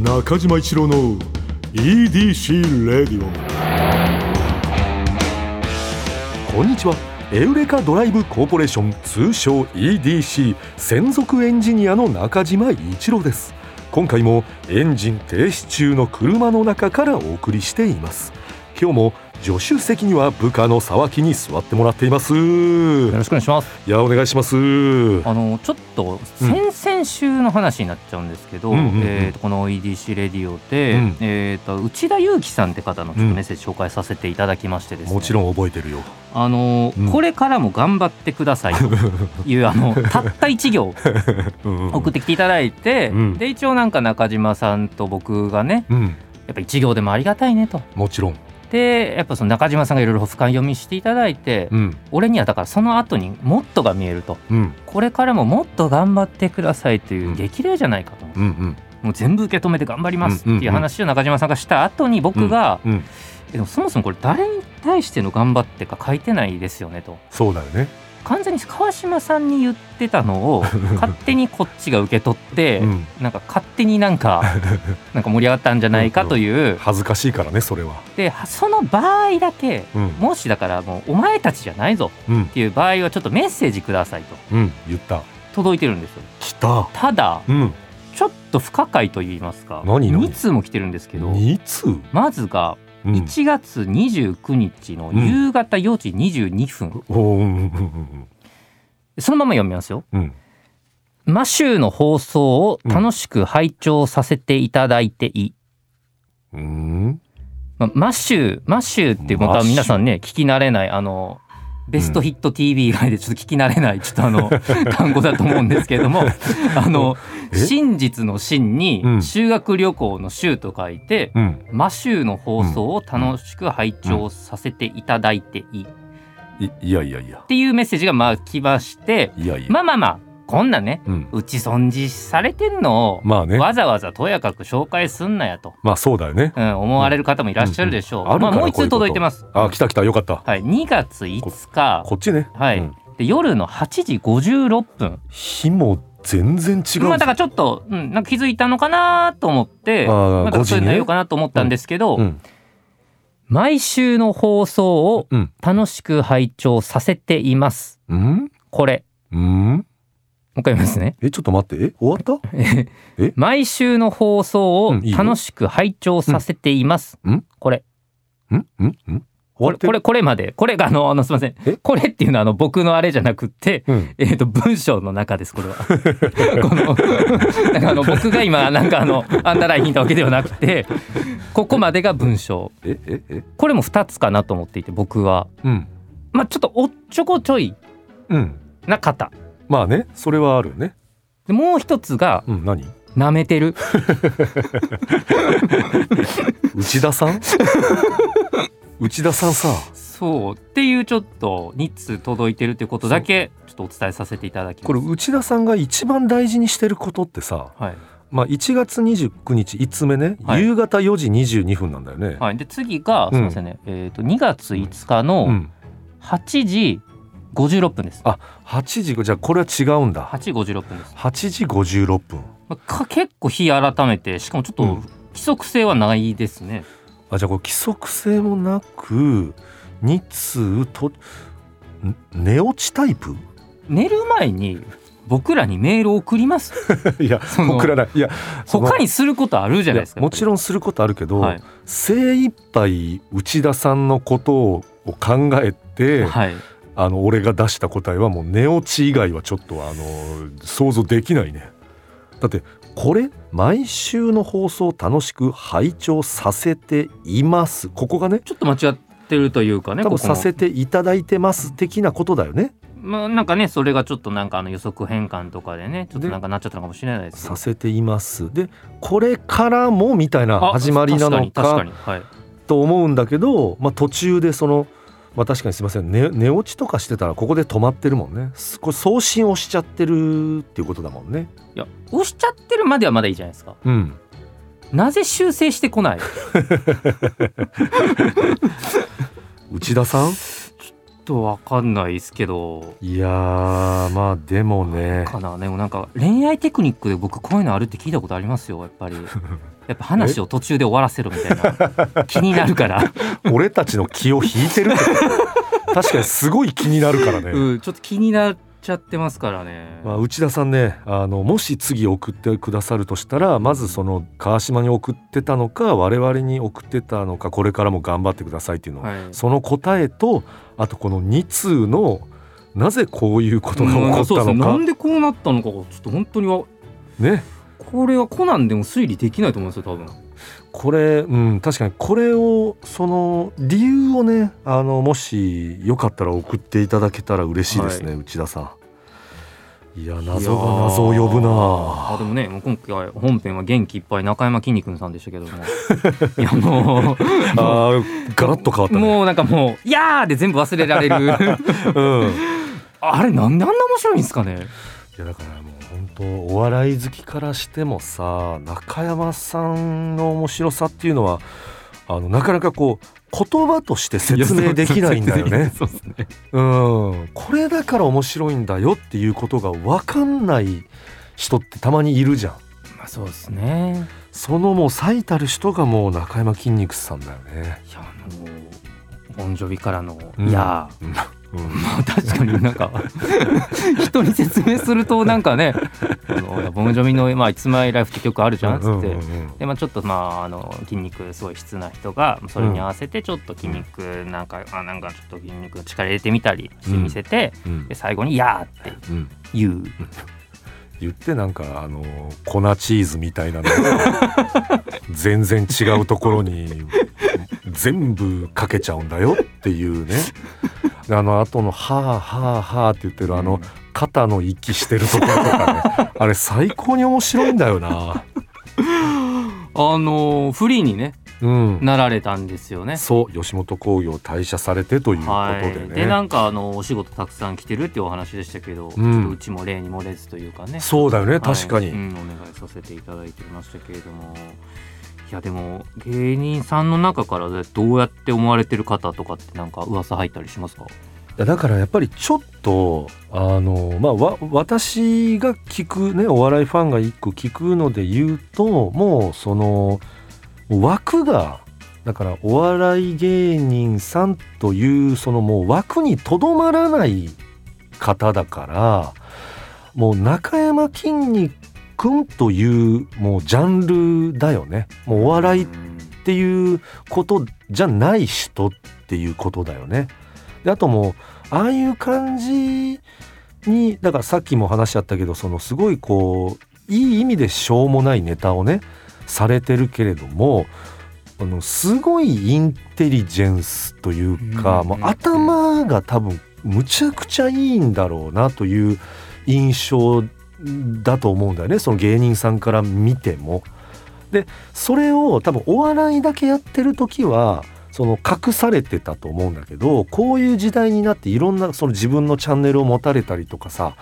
中島一郎の EDC レディオこんにちは。エウレカドライブコーポレーション通称 EDC 専属エンジニアの中島一郎です。今回もエンジン停止中の車の中からお送りしています。今日も助手席には部下の沢木に座ってもらっています。よろしくお願いします。いやお願いします。あのちょっと先々週の話になっちゃうんですけど、うんうんうん。うんえー、とこの EDC レディオで、うん。えー、と内田裕樹さんって方のちょっとメッセージ紹介させていただきましてですね、もちろん覚えてるよ。あの、うん。これからも頑張ってください。と いうあのたった一行 うん。送ってきていただいて、うん。で一応なんか中島さんと僕がねうん。やっぱ一行でもありがたいねと。もちろんでやっぱその中島さんがいろいろ深読みしていただいて、うん。俺にはだからその後にもっとが見えると。うん。これからももっと頑張ってくださいといううん。激励じゃないかと、う。んうん。もう全部受け止めて頑張りますってうんうん。うんいう話を中島さんがした後に僕が、うん。えでもそもそもこれ誰に対しての頑張ってか書いてないですよねと。そうだよね完全に川島さんに言ってたのを 勝手にこっちが受け取って、うん。なんか勝手になんか なんか盛り上がったんじゃないかという。恥ずかしいからねそれは。でその場合だけうん。もしだからもうお前たちじゃないぞうん。っていう場合はちょっとメッセージくださいと。うん言った。届いてるんですよ。来た。ただうん。ちょっと不可解と言いますか何何？2通も来てるんですけど2通まずがうん1月29日の夕方4時22分、そのまま読みますよ。うん。うんマシューの放送を楽しく拝聴させていただいていい、うん。まマシューマシューってまた皆さんね聞き慣れないあのベストヒット TV 以外でちょっと聞き慣れないちょっとあの 単語だと思うんですけれども あのえ？真実の真にうん。修学旅行の修と書いて、うん。マシューの放送を楽しく拝聴させていただいていい？っいいやいやいや。ていうメッセージがまあ来ましていやいや。まあまあまあこんなねうん。打ち損じされてんのをまあね。わざわざとやかく紹介すんなやと、まあそうだよね。うん、思われる方もいらっしゃるでしょう。うんうん。まあ、もう一通届いてます。あ来た来たよかった。はい、2月5日、こっちね。はい。うん。で夜の8時56分。日も全然違う。まあ、だからちょっと、うん、なんか気づいたのかなと思って、あーまあ、そういう5時ね内容かなと思ったんですけど、うん。毎週の放送をうん。楽しく拝聴させています。うん。これ、うん。もう一回読みますね。えちょっと待って。え終わった？え毎週の放送を楽しく拝聴させています。うん。これ。ん？ん？ん？終わってる？これこれこれまで。これがあのあのすみません。え？これっていうのはあの僕のあれじゃなくって、うん。えー、と文章の中ですこれは。このなんかあの僕が今なんかあのアンダーライン引いたわけではなくてここまでが文章。え？え？え？これも2つかなと思っていて僕は。うん。まあちょっとおっちょこちょいうん。な方まあねそれはあるよね。でもう一つがうん何？舐めてる。内田さん？内田さんさ。そうっていうちょっと2通届いてるっていうことだけちょっとお伝えさせていただきます。これ内田さんが一番大事にしてることってさ、はい、まあ、1月29日1つ目ね、はい。夕方4時22分なんだよね。はい、で次がうん。すみませんね、えー、と2月5日の、うん、8時56分です。あ8時じゃあこれは違うんだ8時56分です。8時56分まあ、か結構日改めてしかもちょっとうん規則性はないですね。あじゃあこれ規則性もなく2通とん寝落ちタイプ？寝る前に僕らにメールを送ります。いやその僕らないいや他にすることあるじゃないですか。もちろんすることあるけど、はい精一杯内田さんのことを考えて、はい。あの俺が出した答えはもう寝落ち以外はちょっとあの想像できないねだってこれ毎週の放送を楽しく拝聴させていますここがねちょっと間違ってるというかね。多分させていただいてます的なことだよねまあなんかねそれがちょっとなんかあの予測変換とかでねちょっとなんかなっちゃったのかもしれないです。させていますでこれからもみたいなあ始まりなの確かはい。と思うんだけど、まあ、途中でそのまあ確かにすいません。寝寝落ちとかしてたらここで止まってるもんね。すこれ送信をしちゃってるっていうことだもんね。いや押しちゃってるまではまだいいじゃないですか。うん。なぜ修正してこない？内田さん？とわかんないですけど。いやーまあでもね。かな。でもなんか恋愛テクニックで僕こういうのあるって聞いたことありますよやっぱり。やっぱ話を途中で終わらせるみたいな。気になるから、俺たちの気を引いてるって確かにすごい気になるからね、うん、ちょっと気になっちゃってますからね、まあ、内田さんねあのもし次送ってくださるとしたらまずその川島に送ってたのか我々に送ってたのかこれからも頑張ってくださいっていうのを、はい。その答えとあとこの2通のなぜこういうことが起こったのか。なんでこうなったのかがちょっと本当にわね。これはコナンでも推理できないと思うんですよ多分。これ、うん、確かに。これをその理由をねあのもしよかったら送っていただけたら嬉しいですね、内田さん。いや謎が謎を呼ぶな。あでもねもう今回本編は元気いっぱい中山きんに君さんでしたけども。いやもう。あーガラッと変わったね。もうなんかもう「いやー!」で全部忘れられる。うん。あれなんであんな面白いんですかね？いやだからもう本当お笑い好きからしてもさ中山さんの面白さっていうのはあのなかなかこう言葉として説明できないんだよね。そうですねうん、これだから面白いんだよっていうことが分かんない人ってたまにいるじゃん。まあそうですねそのもう最たる人がもう中山筋肉さんだよね。いやあのボンジョビからの「うんいやー」うんうん。まあ確かになんか 人に説明するとなんかねあのボンジョビの「まあ、It's My Life」って曲あるじゃんっつって、うんうん。うんでまあ、ちょっとまああの筋肉すごい質な人がそれに合わせてちょっと筋肉なんか、あなんかちょっと筋肉力入れてみたりしてみせて、うん。で最後に「やー」ってうん。言う。言ってなんかあの粉チーズみたいなのが 全然違うところに全部かけちゃうんだよっていうねあの後の「はあはあはあ」って言ってるあの肩の息してるところとかね。あれ最高に面白いんだよな。あのフリーにねうん、なられたんですよね。そう吉本興業退社されてということはい、でね。でなんかあのお仕事たくさん来てるっていうお話でしたけど、ん。ちょっとうちも例に漏れずというかね。そうだよねはい確かに、うん、お願いさせていただいてましたけれどもいやでも芸人さんの中からどうやって思われてる方とかってなんか噂入ったりしますか？だからやっぱりちょっとあのまあ私が聞くねお笑いファンが一個聞くので言うともうその枠がだからお笑い芸人さんというそのもう枠にとどまらない方だからもう中山きんに君というもうジャンルだよねもうお笑いっていうことじゃない人っていうことだよね。であともうああいう感じにだからさっきも話しちゃったけどそのすごいこういい意味でしょうもないネタをねされてるけれどもあのすごいインテリジェンスというか、うんもう頭が多分むちゃくちゃいいんだろうなという印象だと思うんだよね。その芸人さんから見ても。でそれを多分お笑いだけやってる時はその隠されてたと思うんだけどこういう時代になっていろんなその自分のチャンネルを持たれたりとかさ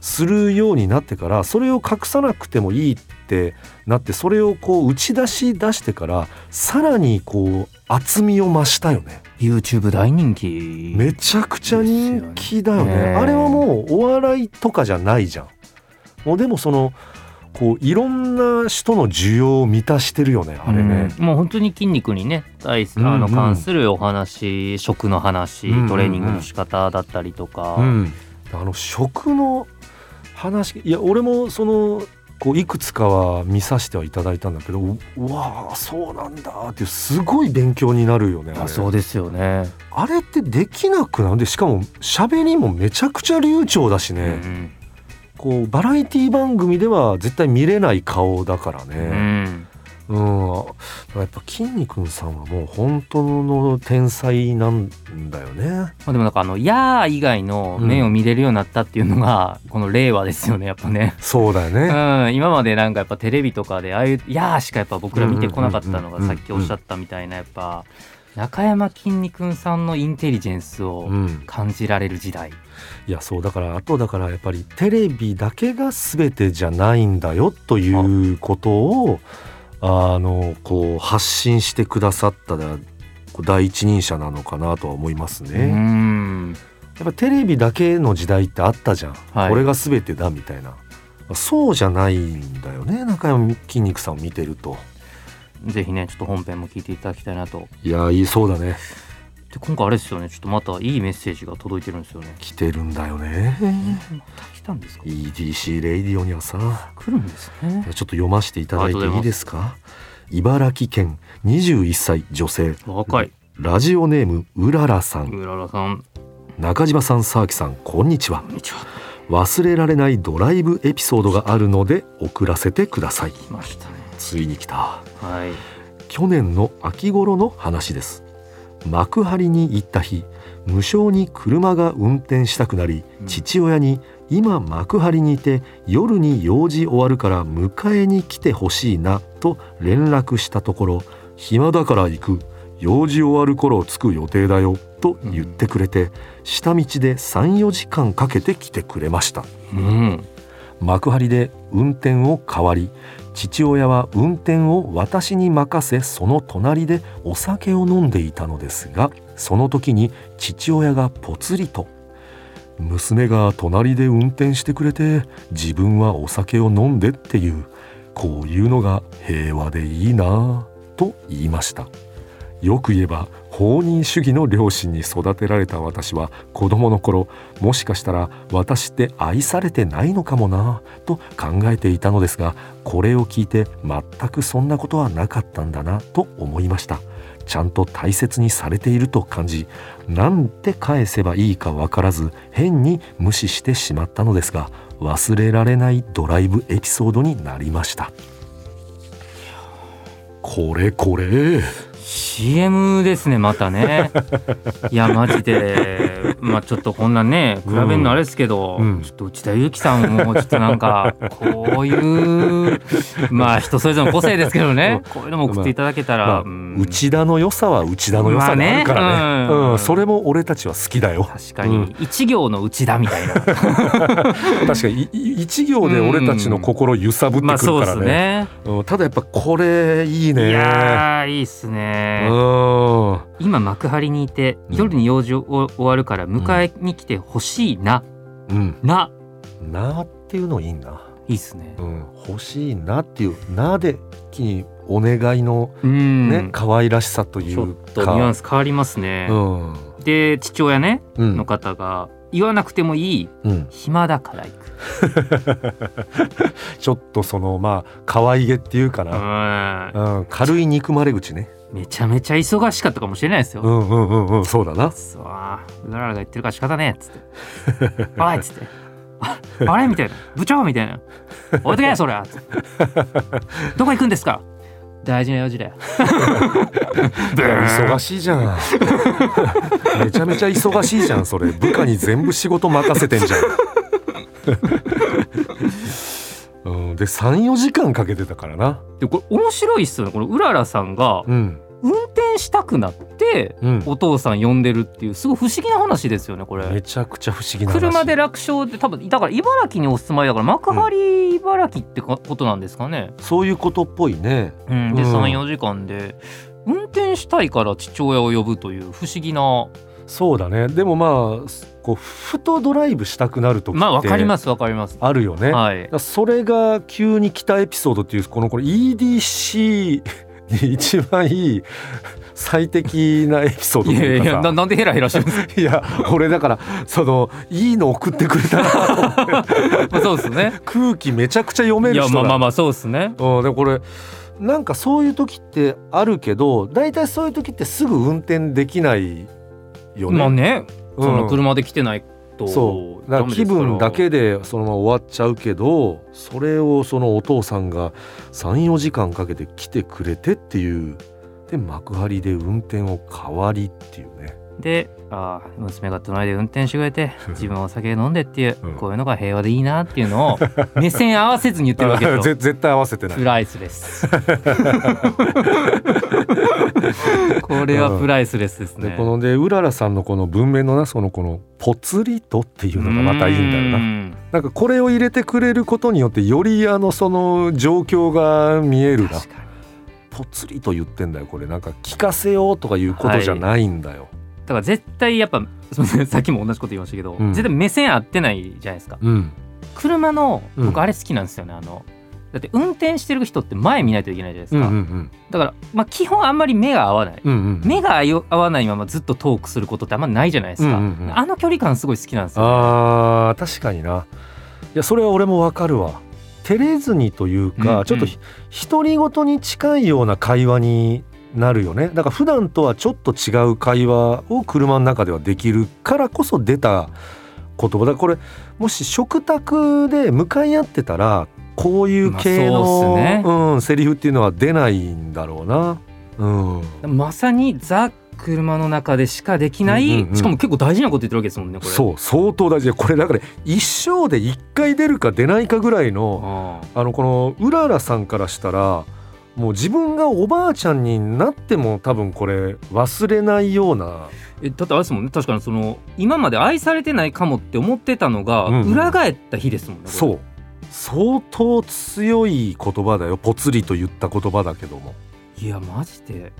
するようになってからそれを隠さなくてもいいってなってそれをこう打ち出し出してからさらにこう厚みを増したよね。YouTube 大人気めちゃくちゃ人気だよね。あれはもうお笑いとかじゃないじゃんもうでもそのこういろんな人の需要を満たしてるよねあれね、うん。もう本当に筋肉にね対すあのうん。うん関するお話、食の話、うんうんうん。トレーニングの仕方だったりとか、うん、あの食の話いや俺もそのこういくつかは見させてはいただいたんだけどううわあそうなんだってすごい勉強になるよねあれ。あそうですよね。あれってできなくなる。でしかも喋りもめちゃくちゃ流暢だしね、うんこうバラエティ番組では絶対見れない顔だからうね、んうんやっぱ筋肉さんはもう本当の天才なんだよね。まあ、でもなんかあの「やー」以外の面を見れるようになったっていうのが、この令和ですよねやっぱね。そうだよね。うん、今までなんかやっぱテレビとかでああいう「やー」しかやっぱ僕ら見てこなかったのうんうんうんうんがさっきおっしゃったみたいなやっぱ中山きんに君さんのインテリジェンスをうん、感じられる時代。いやそうだからあとだからやっぱりテレビだけが全てじゃないんだよということをあのこう発信してくださった第一人者なのかなとは思いますうね。ん。やっぱテレビだけの時代ってあったじゃん、はい。これが全てだみたいな。そうじゃないんだよね中山筋肉さんを見てるとぜひねちょっと本編も聞いていただきたいなと。いやいいそうだね。で今回あれですよねちょっとまたいいメッセージが届いてるんですよね。来てるんだよね。また来たんですか？EDC レイディオにはさ。来るんですね。ちょっと読ませていただいていいですか？茨城県21歳女性。若い。ラジオネームうららさん。うららさん。中島さん沢木さんこんにちは。こんにちは。忘れられないドライブエピソードがあるので送らせてください。来ましたねついに来た。はい。去年の秋頃の話です。幕張に行った日無償に車が運転したくなりうん。父親に今幕張にいて夜に用事終わるから迎えに来てほしいなと連絡したところ暇だから行く。用事終わる頃着く予定だよと言ってくれて下道で34時間かけて来てくれました。うん。幕張で運転を代わり父親は運転を私に任せその隣でお酒を飲んでいたのですがその時に父親がぽつりと「娘が隣で運転してくれて自分はお酒を飲んでっていうこういうのが平和でいいなぁ」と言いました。よく言えば放任主義の両親に育てられた私は子供の頃もしかしたら私って愛されてないのかもなと考えていたのですがこれを聞いて全くそんなことはなかったんだなと思いました。ちゃんと大切にされていると感じなんて返せばいいか分からず変に無視してしまったのですが忘れられないドライブエピソードになりました。これこれ。CM ですねまたね。いやマジで。まあちょっとこんなね比べるのあれですけど、うん。ちょっと内田有紀さんもちょっとなんかこういうまあ人それぞれの個性ですけどね、こういうのも送っていただけたら、まあうん。内田の良さは内田の良さであるからね,、まあねうん。うん、それも俺たちは好きだよ。確かに。一行の内田みたいな、確かに。一行で俺たちの心揺さぶってまあそうですくるからね,、ね。うん、ただやっぱこれいいね。いやーいいっすね、うん。今幕張にいてうん。夜に用事を終わるから迎えに来てほしいな、うん。な。なっていうのいいな、いいっすね。うん、欲しいなっていうなで一気にお願いのうん。ね、可愛らしさといちょっうとニかュアンス変わりますね、うん。で父親ねうん。の方が言わなくてもいいうん、暇だから行く。ちょっとそのまあ可愛げっていうかな、うん。うん、軽い憎まれ口ねめちゃめちゃ忙しかったかもしれないですよ、うんうんうんうんそうだな。そううららが言ってるから仕方ねえっつって「おい!」っつって「あ あれ?」みたいな「部長!」みたいな「置いとけよそれ!」つって。どこ行くんですか？大事な用事だよ。忙しいじゃん。めちゃめちゃ忙しいじゃんそれ。部下に全部仕事任せてんじゃん、うん、で34時間かけてたからな。でこれ面白いっすよね。このうららさんがうん。運転したくなってうん。お父さん呼んでるっていうすごい不思議な話ですよねこれ。めちゃくちゃ不思議な話。車で楽勝で多分だから茨城にお住まいだから幕張茨城ってかことなんですかね、そういうことっぽいね。うん、でうん。34時間で運転したいから父親を呼ぶという不思議な。そうだね。でもまあこうふとドライブしたくなる時ってまあわかりますわかります。あるよね、はい。それが急に来たエピソードっていうこのこの EDC に一番いい最適なエピソードいやいやななんでヘラヘラしてるんですか？いや俺だからそのいいの送ってくれた まあそうですね。空気めちゃくちゃ読める人だ。まあまあまあそうですね。うん、でもこれなんかそういう時ってあるけど大体そういう時ってすぐ運転できないよね。まあね。うんその車で来てないとそう。だから気分だけでそのまま終わっちゃうけどそれをそのお父さんが34時間かけて来てくれてっていう。で幕張で運転を代わりっていうねでああ娘が隣で運転してくれて自分はお酒飲んでっていう、うん。こういうのが平和でいいなっていうのを 目線合わせずに言ってるわけですぜよ絶対合わせてない。プライスレス。これはプライスレスですね。でこのでうららさんのこの文面のなそのこの「ぽつりと」っていうのがまたいいんだよな。ななんかこれを入れてくれることによってよりあのその状況が見えるな。確かに。ぽつりと言ってんだよこれ。なんか聞かせようとかいうことじゃないんだよ、だから絶対やっぱすみませんさっきも同じこと言いましたけど、うん。絶対目線合ってないじゃないですか。うん。車のうん。僕あれ好きなんですよね、あのだって運転してる人って前見ないといけないじゃないですうんうか、ん。だから、まあ、基本あんまり目が合わない、うんうん目が合わないままずっとトークすることってあんまないじゃないですか、うんうんうん。あの距離感すごい好きなんですよ、あー確かにな。いやそれは俺もわかるわ。照れずにというか、うんうん。ちょっとひ独り言に近いような会話になるよね。だから普段とはちょっと違う会話を車の中ではできるからこそ出た言葉。だこれもし食卓で向かい合ってたらこういう系の、すね。うん、セリフっていうのは出ないんだろうな。うん、まさにザ車の中でしかできない、うんうんうん。しかも結構大事なこと言ってるわけですもんねこれ。そう相当大事。でこれだから一生で一回出るか出ないかぐらいのあ。あのこのうららさんからしたらもう自分がおばあちゃんになっても多分これ忘れないような。えだってあれですもんね。確かにその今まで愛されてないかもって思ってたのがうんうん。裏返った日ですもんね、そう。相当強い言葉だよ。ぽつりと言った言葉だけども。いやマジで。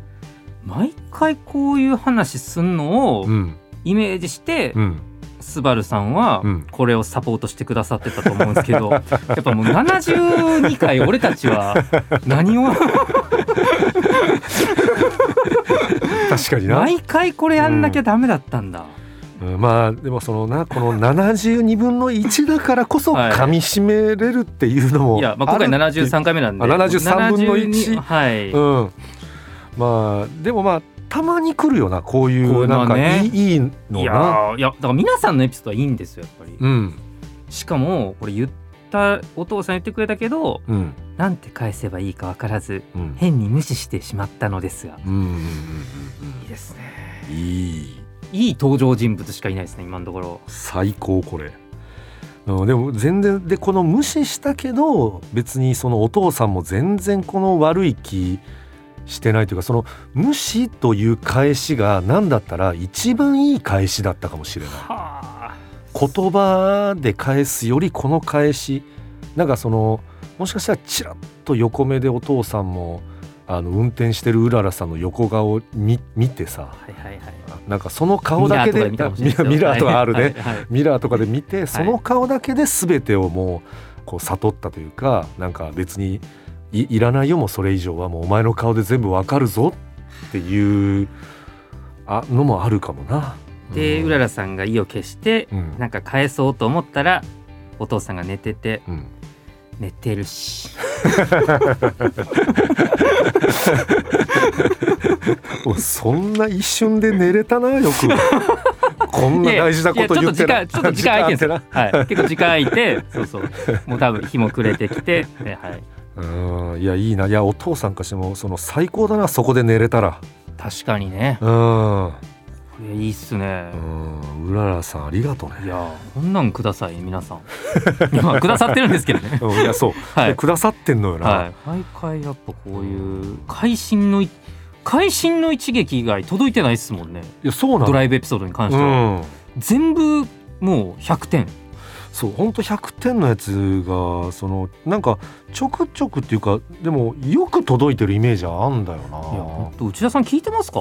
毎回こういう話すんのをうん。イメージして、うんスバルさんはうん。これをサポートしてくださってたと思うんですけど、やっぱもう72回俺たちは何を？確かにな、毎回これやんなきゃダメだったんだ、うん。まあでもそのなこの72分の1だからこそはい。噛み締めれるっていうのもいや、まあ、今回あるっていう。73回目なんで。あ73分の1 72はい、うん、まあでもまあたまに来るよなこういこうなんかねいい,、いいのいやいやだから皆さんのエピソードはいいんですよやっぱり、うん。しかもこれ言ったお父さん言ってくれたけどうん。なんて返せばいいか分からずうん。変に無視してしまったのですが。うんうんうんいいですね。うんいい。いい登場人物しかいないですね今のところ。最高これ。うん、でも全然でこの無視したけど別にそのお父さんも全然この悪い気してないというかその無視という返しが何だったら一番いい返しだったかもしれない。はあ。言葉で返すよりこの返しなんかそのもしかしたらちらっと横目でお父さんもあの運転してるうららさんの横顔を見見てさはいはいはい。なんかその顔だけでミラーとかあるね、はいはい。はいミラーとかで見てその顔だけで全てをもうこう悟ったというかなんか別にいいらないよもうそれ以上は。もうお前の顔で全部わかるぞっていうあのもあるかもな。でうん。うららさんが意を決してうん。なんか返そうと思ったらお父さんが寝ててうん。寝てるし。そんな一瞬で寝れたなよく。こんな大事なこと言っていやいやちょっと時間ちょっと時間空いて はい、結構時間空いてそうそう。もう多分日も暮れてきてではい。うんいやいいな。いやお父さんかしてもその最高だなそこで寝れたら。確かにね。うん。いやいいっすね。うん。うららさんありがとうね。いやこんなんください皆さん。いやまあくださってるんですけどね。うんいやそう、はい。くださってんのよな、はい。毎回やっぱこういう会心のい会心の一撃以外届いてないっすもんね。いやそうなの。ドライブエピソードに関しては、うん。全部もう100点そう本当100点のやつがそのなんかちょくちょくっていうかでもよく届いてるイメージあんだよいやな本当内田さん聞いてますか？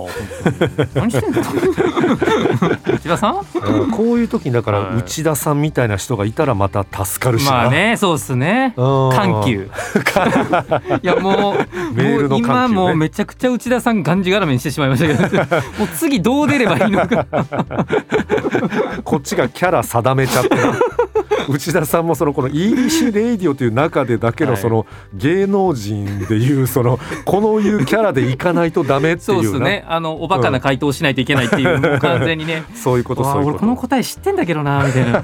何してんの？内田さん？うんこういう時にだからはい。内田さんみたいな人がいたらまた助かるしな、まあねそうっすね。うん。緩急。いやもうメールの緩急ね。もう今もうめちゃくちゃ内田さんがんじがらめにしてしまいましたけどもう次どう出ればいいのか。こっちがキャラ定めちゃってな内田さんもそのこの EDC レイディオという中でだけのはい。その芸能人でいうそのこのいうキャラでいかないとダメってそういうな。っすね。あのおバカな回答をしないといけないっていう、完全にね。そういうことそういうこ俺ことの答え知ってんだけどなみたいな。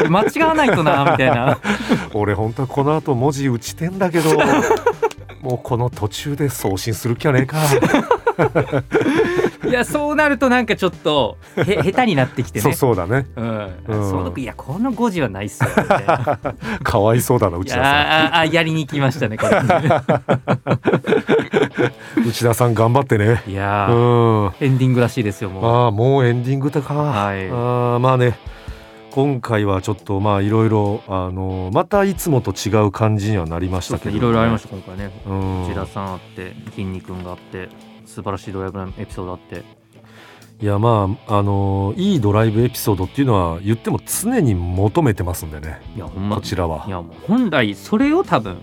俺 間違わないとなみたいな。俺本当はこの後文字打ちてんだけどもうこの途中で送信する気はねえか。いやそうなるとなんかちょっとへ 下手になってきてね。そうそうだね。うん、うん。その時いやこの5時はないっすよみたいなかわいそうだない内田さやああやりに行きましたねこれ。ん 内田さん頑張ってね。いやうーん。エンディングらしいですよもう。ああもうエンディングだか、はい。あーまあね今回はちょっとまあいろいろあのまたいつもと違う感じにはなりましたけど、いろいろありました今回ね。うん。内田さんあって筋肉があって素晴らしいドライブのエピソードあって。いやまああのいいドライブエピソードっていうのは言っても常に求めてますんでね。いやほんま。こちらは。いやもう本来それを多分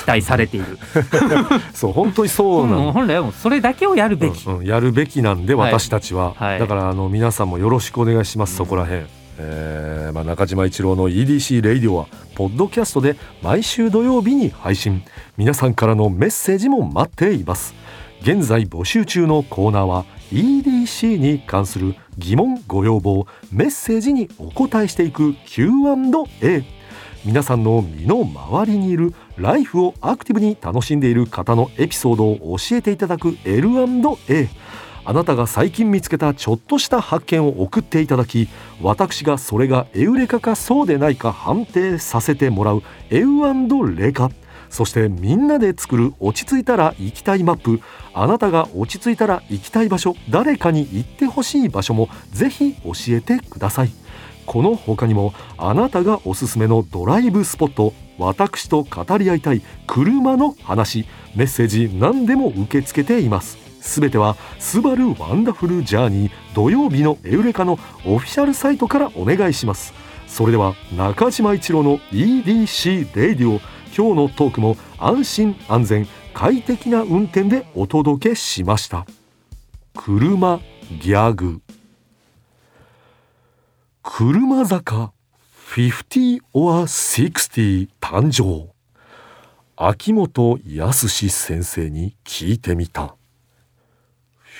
期待されている。そう本当にそうなんもう本来はもうそれだけをやるべき、うんうんやるべきなんではい。私たちは、はい。だからあの皆さんもよろしくお願いします、うん。そこら辺、えーまあ、中島一郎の EDC レイディオはポッドキャストで毎週土曜日に配信。皆さんからのメッセージも待っています。現在募集中のコーナーは EDC に関する疑問ご要望メッセージにお答えしていく Q&A 皆さんの身の回りにいるライフをアクティブに楽しんでいる方のエピソードを教えていただく L&A あなたが最近見つけたちょっとした発見を送っていただき私がそれがエウレカかそうでないか判定させてもらうエウレカ。そしてみんなで作る落ち着いたら行きたいマップ。あなたが落ち着いたら行きたい場所誰かに行ってほしい場所もぜひ教えてください。この他にもあなたがおすすめのドライブスポット私と語り合いたい車の話メッセージ何でも受け付けています。すべては「スバルワンダフルジャーニー土曜日のエウレカ」のオフィシャルサイトからお願いします。それでは中島一郎の EDC レイディオ今日のトークも安心安全快適な運転でお届けしました。車ギャグ。車坂50 or 60誕生。秋元康先生に聞いてみた。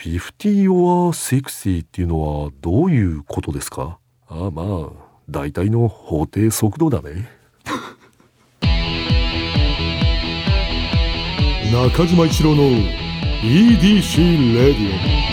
50 or 60っていうのはどういうことですか？ああまあ大体の法定速度だね。中島一郎の EDC レディオ